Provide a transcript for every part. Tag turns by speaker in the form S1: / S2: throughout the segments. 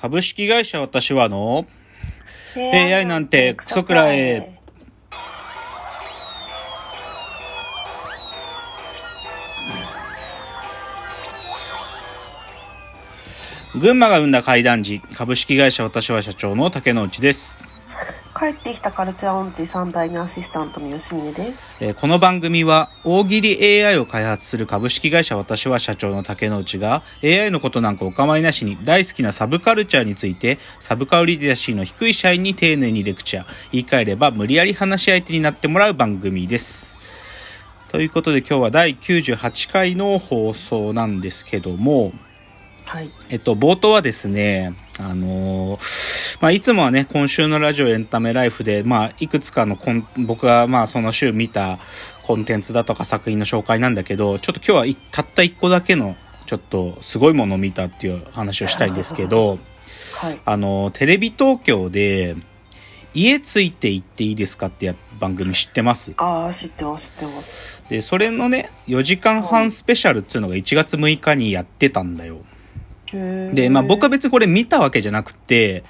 S1: 株式会社私はの AI なんてクソくらえ。群馬が生んだ怪談時、株式会社私は社長の竹之内です。
S2: 帰ってきたカルチャー音痴3代目アシスタントの吉峰です。
S1: えーこの番組は大喜利 AI を開発する株式会社私は社長の竹之内が AI のことなんかお構いなしに大好きなサブカルチャーについてサブカルリテラシーの低い社員に丁寧にレクチャー言い換えれば無理やり話し相手になってもらう番組です。ということで今日は第98回の放送なんですけども、
S2: はい。
S1: えっと、冒頭はですね、あのーまあ、いつもはね、今週のラジオエンタメライフで、まあ、いくつかのコン、僕が、まあ、その週見たコンテンツだとか作品の紹介なんだけど、ちょっと今日はいたった一個だけの、ちょっとすごいものを見たっていう話をしたいんですけど、
S2: はい。
S1: あの、テレビ東京で、家ついて行っていいですかってや番組知ってます？
S2: ああ、知ってます、知ってます。
S1: で、それのね、4時間半スペシャルっていうのが1月6日にやってたんだよ。で、まあ僕は別にこれ見たわけじゃなくて、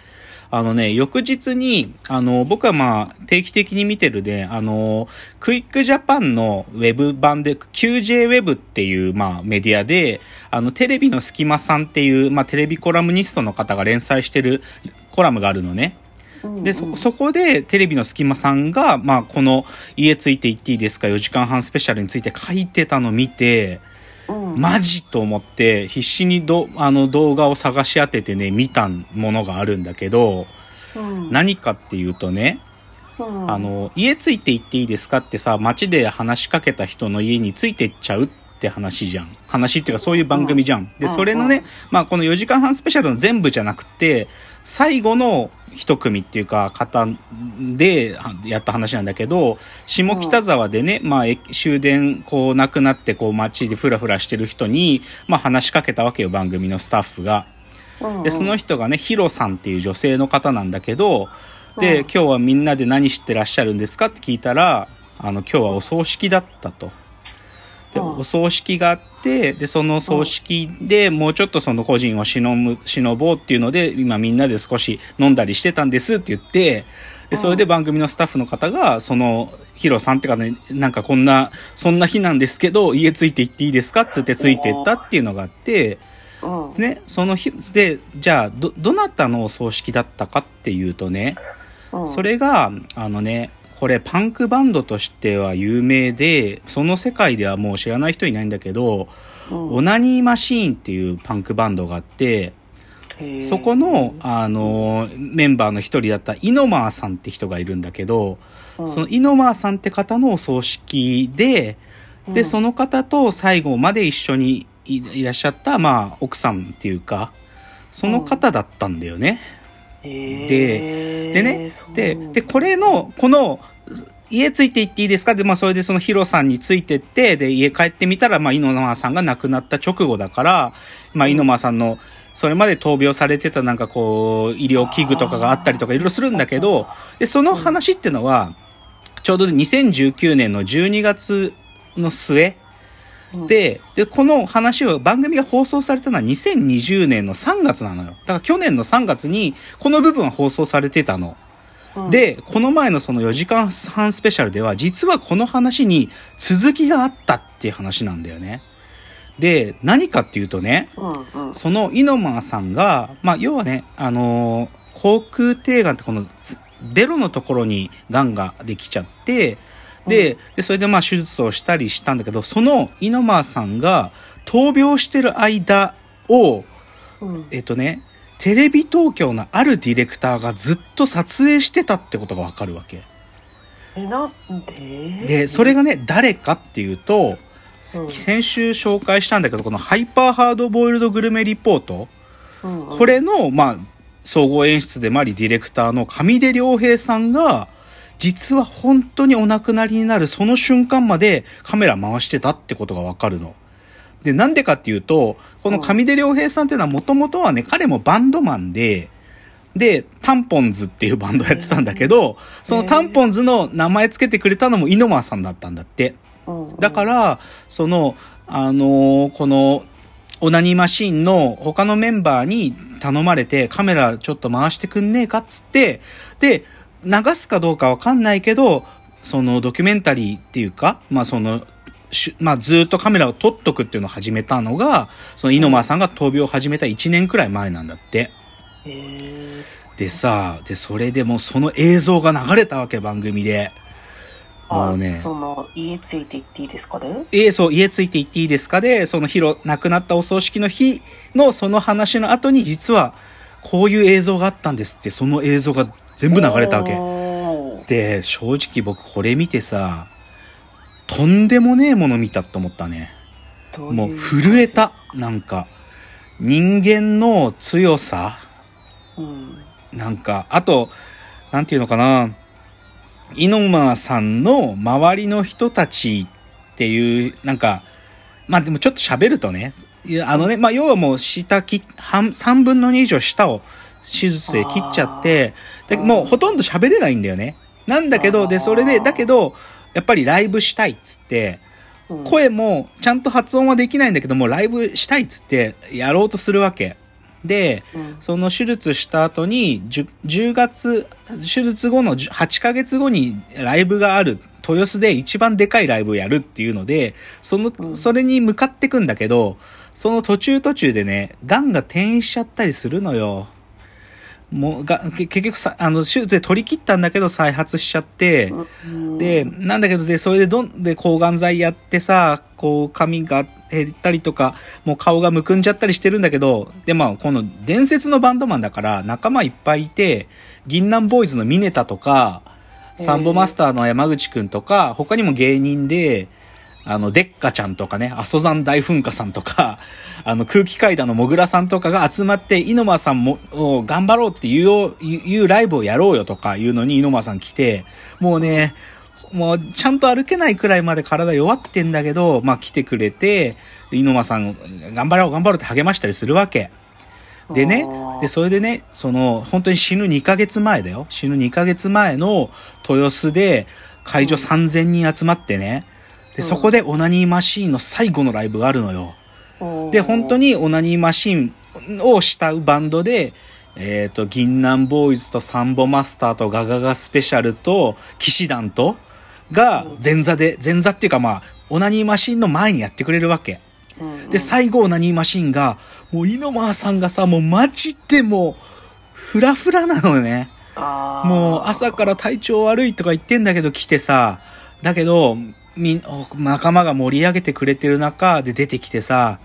S1: あのね、翌日に、あの、僕はまあ定期的に見てるね、あの、クイックジャパンのウェブ版で、QJWeb っていうまあメディアで、あの、テレビの隙間さんっていう、まあテレビコラムニストの方が連載してるコラムがあるのね。
S2: うん
S1: で、そ、そこでテレビの隙間さんが、まあこの家ついて行っていいですか4時間半スペシャルについて書いてたの見て、
S2: うん、
S1: マジと思って必死にどあの動画を探し当ててね見たものがあるんだけど
S2: うん、
S1: 何かっていうとね
S2: うん、
S1: あの家ついて行っていいですかってさ街で話しかけた人の家についてっちゃうって話じゃん。話っていうかそういう番組じゃん。で
S2: うん。
S1: それのねまあこの4時間半スペシャルの全部じゃなくて最後の一組っていうか方でやった話なんだけど下北沢でね、まあ駅終電こうなくなってこう街でフラフラしてる人にまあ話しかけたわけよ番組のスタッフが。
S2: うん、
S1: で、その人がね、ヒロさんっていう女性の方なんだけど、で、
S2: うん。
S1: 今日はみんなで何してらっしゃるんですかって聞いたら、あの、今日はお葬式だったと。で、
S2: うん。
S1: お葬式があって、で、その葬式でもうちょっとその個人を忍む、忍ぼうっていうので、今みんなで少し飲んだりしてたんですって言って、で、それで番組のスタッフの方が、その、ヒロさんって方に、なんかこんな、そんな日なんですけど、家ついて行っていいですかって言ってついてったっていうのがあって、
S2: うん、
S1: ね、その日でじゃあどどなたのお葬式だったかっていうとね、
S2: うん、
S1: それがあのねこれパンクバンドとしては有名でその世界ではもう知らない人いないんだけど、
S2: うん、
S1: オナニーマシーンっていうパンクバンドがあってそこの、あのメンバーの一人だったイノマーさんって人がいるんだけど、
S2: うん。
S1: そのイノマーさんって方のお葬式で、で、
S2: うん。
S1: その方と最後まで一緒にいいらっしゃった、まあ、奥さんっていうか、その方だったんだよね。
S2: へー
S1: ででねで、で、これの、この、家ついて行っていいですか？で、まあ、それでそのヒロさんについてって、で、家帰ってみたら、まあ、イノマーさんが亡くなった直後だから、まあ、イノマーさんの、それまで闘病されてたなんかこう、医療器具とかがあったりとかいろいろするんだけど、で、その話ってのは、ちょうど2019年の12月の末、
S2: うん、
S1: で、で、この話を、番組が放送されたのは2020年の3月なのよ。だから去年の3月に、この部分は放送されてたの。
S2: うん、
S1: で、この前のその4時間半スペシャルでは、実はこの話に続きがあったっていう話なんだよね。で、何かっていうとね、
S2: うん、うん、
S1: そのイノマーさんが、まあ、要はね、あのー口腔底がんってこの、つベロのところに癌ができちゃって、で、でそれでまあ手術をしたりしたんだけど、そのイノマーさんが闘病してる間を、
S2: うん、
S1: えっとね、テレビ東京のあるディレクターがずっと撮影してたってことがわかるわけ。
S2: え、なんで？
S1: で、それがね、誰かっていうと、
S2: うん。
S1: 先週紹介したんだけど、このハイパーハードボイルドグルメリポート、
S2: うん、
S1: これの、まあ、総合演出でもありディレクターの上出良平さんが、実は本当にお亡くなりになるその瞬間までカメラ回してたってことがわかるの。で、なんでかっていうと、この上出良平さんっていうのはもともとはね、彼もバンドマンで、で、タンポンズっていうバンドをやってたんだけど、そのタンポンズの名前つけてくれたのもイノマーさんだったんだって。
S2: うん、
S1: だから、その、あのーこの、オナニーマシーンの他のメンバーに頼まれてカメラちょっと回してくんねえかっつって、で、流すかどうかわかんないけど、そのドキュメンタリーっていうか、まあその、しまあずっとカメラを撮っとくっていうのを始めたのが、その猪間さんが闘病を始めた1年くらい前なんだって。でさ、で、それでもうその映像が流れたわけ、番組で。もうね
S2: あ、その、家ついて行っていいですかね
S1: えーそう、家ついて行っていいですかで、そのヒロ、亡くなったお葬式の日のその話の後に実は、こういう映像があったんですって、その映像が全部流れたわけ。で、正直僕これ見てさ、とんでもねえもの見たと思ったね。
S2: どういう
S1: もう震えた。なんか、人間の強さ
S2: うん。
S1: なんか、あと、なんていうのかな、猪間さんの周りの人たちっていう、なんか、まあでもちょっと喋るとね、あのね、まあ要はもう下切、半、3分の2以上下を手術で切っちゃって、でもうほとんど喋れないんだよね。なんだけど、で、それで、だけど、やっぱりライブしたいっつって、
S2: うん
S1: 声もちゃんと発音はできないんだけども、ライブしたいっつってやろうとするわけ。で、
S2: うん
S1: その手術した後に 10, 10月、手術後の10 8ヶ月後にライブがある。豊洲で一番でかいライブをやるっていうので、その、
S2: うん
S1: それに向かってくんだけど、その途中途中でね、癌が転移しちゃったりするのよ。もう、が、け結局さ、あの、手術で取り切ったんだけど再発しちゃって、
S2: うん。
S1: で、なんだけど、で、それでどんで抗がん剤やってさ、こう、髪が減ったりとか、もう顔がむくんじゃったりしてるんだけど、で、まあ、この伝説のバンドマンだから、仲間いっぱいいて、銀南ボーイズのミネタとか、サンボマスターの山口くんとか、他にも芸人で、あの、デッカちゃんとかね、阿蘇山大噴火さんとか、あの、空気階段のもぐらさんとかが集まって、猪間さんも、を頑張ろうっていうよう、いうライブをやろうよとかいうのに猪間さん来て、もうね、もうちゃんと歩けないくらいまで体弱ってんだけど、まあ来てくれて、猪間さん、頑張ろう頑張ろうって励ましたりするわけ。でねで、それでね、その、本当に死ぬ2ヶ月前だよ。死ぬ2ヶ月前の豊洲で会場3000人集まってね、で、
S2: うん
S1: そこでオナニーマシーンの最後のライブがあるのよ。
S2: うん
S1: で、本当にオナニーマシーンを慕うバンドで、えっ、と、銀南ボーイズとサンボマスターとガガガスペシャルと騎士団とが前座で、前座っていうかまあ、オナニーマシーンの前にやってくれるわけ。
S2: うん
S1: で、最後、オナニーマシンが、もう、イノマーさんがさ、もう、マジでもう、フラフラなのよね。もう、朝から体調悪いとか言ってんだけど来てさ、だけど、み仲間が盛り上げてくれてる中で出てきてさ、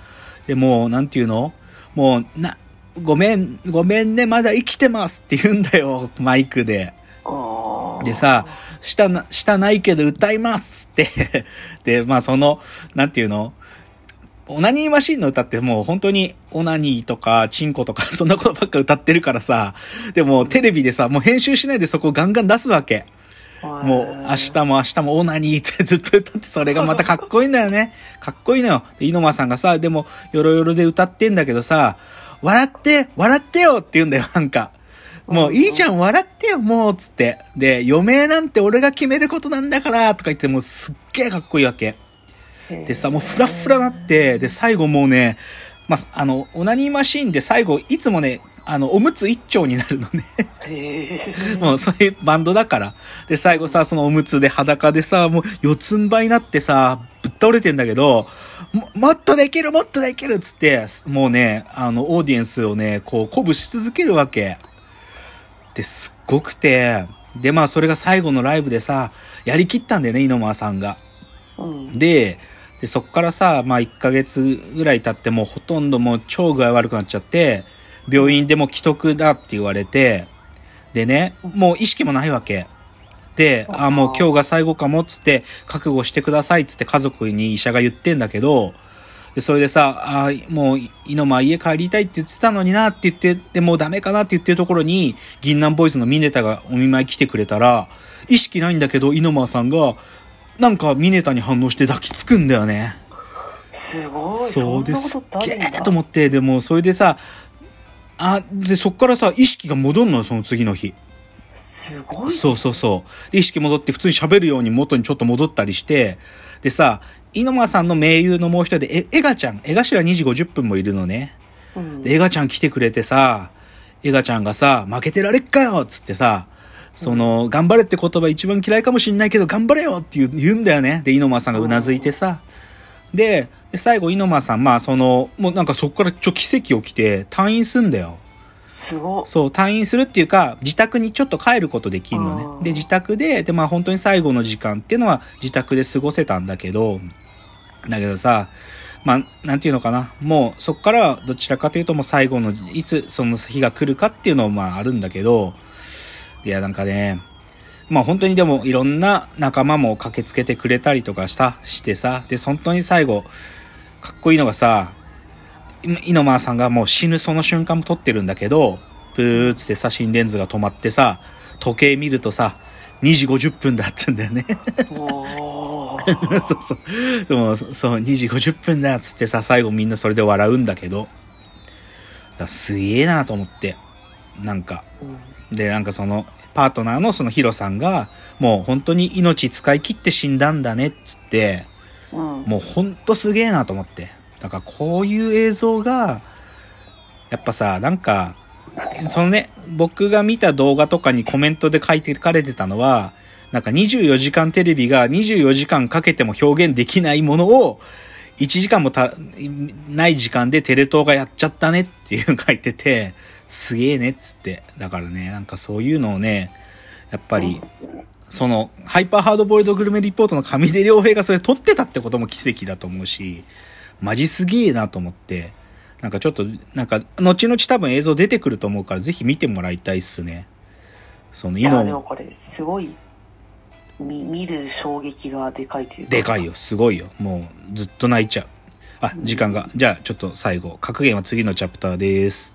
S1: で、もう、なんていうの？もう、な、ごめん、ごめんね、まだ生きてますって言うんだよ、マイクで。でさ、舌な、舌ないけど歌いますって。で、まあその、なんていうの？オナニーマシンの歌ってもう本当にオナニーとかチンコとか そんなことばっか歌ってるからさ、でもテレビでさ、もう編集しないでそこガンガン出すわけ。もう明日も明日もオナニーってずっと歌ってそれがまたかっこいいんだよね。かっこいいのよ。で、井ノ間さんがさ、でもヨロヨロで歌ってんだけどさ、笑って、笑ってよって言うんだよ、なんか。もういいじゃん、笑ってよ、もう、つって。で、余命なんて俺が決めることなんだから、とか言って、もうすっげえかっこいいわけ。でさ、もうフラッフラなって、で、最後もうね、まあ、あの、オナニーマシーンで最後、いつもね、あの、おむつ一丁になるのね。もうそういうバンドだから。で、最後さ、そのおむつで裸でさ、もう四つん這いになってさ、ぶっ倒れてんだけど、ももっとできるもっとできるっつって、もうね、あの、オーディエンスをね、こう、鼓舞し続けるわけ。で、すっごくて、で、まあ、それが最後のライブでさ、やりきったんだよね、井上さんが。
S2: うん
S1: で、でそっからさ、まあ1ヶ月ぐらい経ってもうほとんどもう超具合悪くなっちゃって、病院でも既得だって言われて、でね、もう意識もないわけ。で、あ、もう今日が最後かもっつって、覚悟してくださいっつって家族に医者が言ってんだけど、で、それでさ、あもう、井の間家帰りたいって言ってたのになって言って、でもうダメかなって言ってるところに、銀南ボーイズのミネタがお見舞い来てくれたら、意識ないんだけど、井の間さんが、なんかミネタに反応して抱きつくんだよね。
S2: すごい
S1: そうですっげえと思って、でもそれでさ、あ、で、そっからさ、意識が戻んのよ、その次の日。
S2: すごい
S1: そうそうそう。で、意識戻って普通に喋るように元にちょっと戻ったりして、でさ、猪間さんの盟友のもう一人で、え、エガちゃん、エガシラ2時50分もいるのね。
S2: うん。
S1: でエガちゃん来てくれてさ、エガちゃんがさ、負けてられっかよっつってさ、その、頑張れって言葉一番嫌いかもしんないけど、頑張れよって言うんだよね。で、猪間さんがうなずいてさ。で、で最後、猪間さん、まあ、その、もうなんかそこからちょ、奇跡起きて、退院すんだよ。
S2: すごっ。
S1: そう、退院するっていうか、自宅にちょっと帰ることできんの
S2: あ
S1: ね。
S2: ー
S1: で、自宅で、で、まあ本当に最後の時間っていうのは自宅で過ごせたんだけど、だけどさ、まあ、なんていうのかな。もう、そっからはどちらかというともう最後の、いつその日が来るかっていうのもまああるんだけど、いや、なんかね、まあ本当にでもいろんな仲間も駆けつけてくれたりとかした、してさ、で、本当に最後、かっこいいのがさ、イノマーさんがもう死ぬその瞬間も撮ってるんだけど、ブーっつってさ、心電図が止まってさ、時計見るとさ、2時50分だっつうんだよね。そうそう。でも、そそう、2時50分だっつってさ、最後みんなそれで笑うんだけど、すげえなと思って。なんか、
S2: うん
S1: で、なんかその、パートナーのそのヒロさんが、もう本当に命使い切って死んだんだねっつって、
S2: うん。
S1: もうほんとすげえなと思って。だからこういう映像が、やっぱさ、なんか、そのね、僕が見た動画とかにコメントで書いて書かれてたのは、なんか24時間テレビが24時間かけても表現できないものを、1時間もた、ない時間でテレ東がやっちゃったねっていうの書いてて、すげえねっつって。だからね、なんかそういうのをね、やっぱり、その、ハイパーハードボイルドグルメリポートの上出良平がそれ撮ってたってことも奇跡だと思うし、マジすげえなと思って、なんかちょっと、なんか、後々多分映像出てくると思うから、ぜひ見てもらいたいっすね。その、
S2: いや、でも
S1: 今、
S2: これ、すごい、み見る衝撃がでかいというか。
S1: でかいよ、すごいよ。もう、ずっと泣いちゃう。あ、時間が。じゃあ、ちょっと最後、格言は次のチャプターです。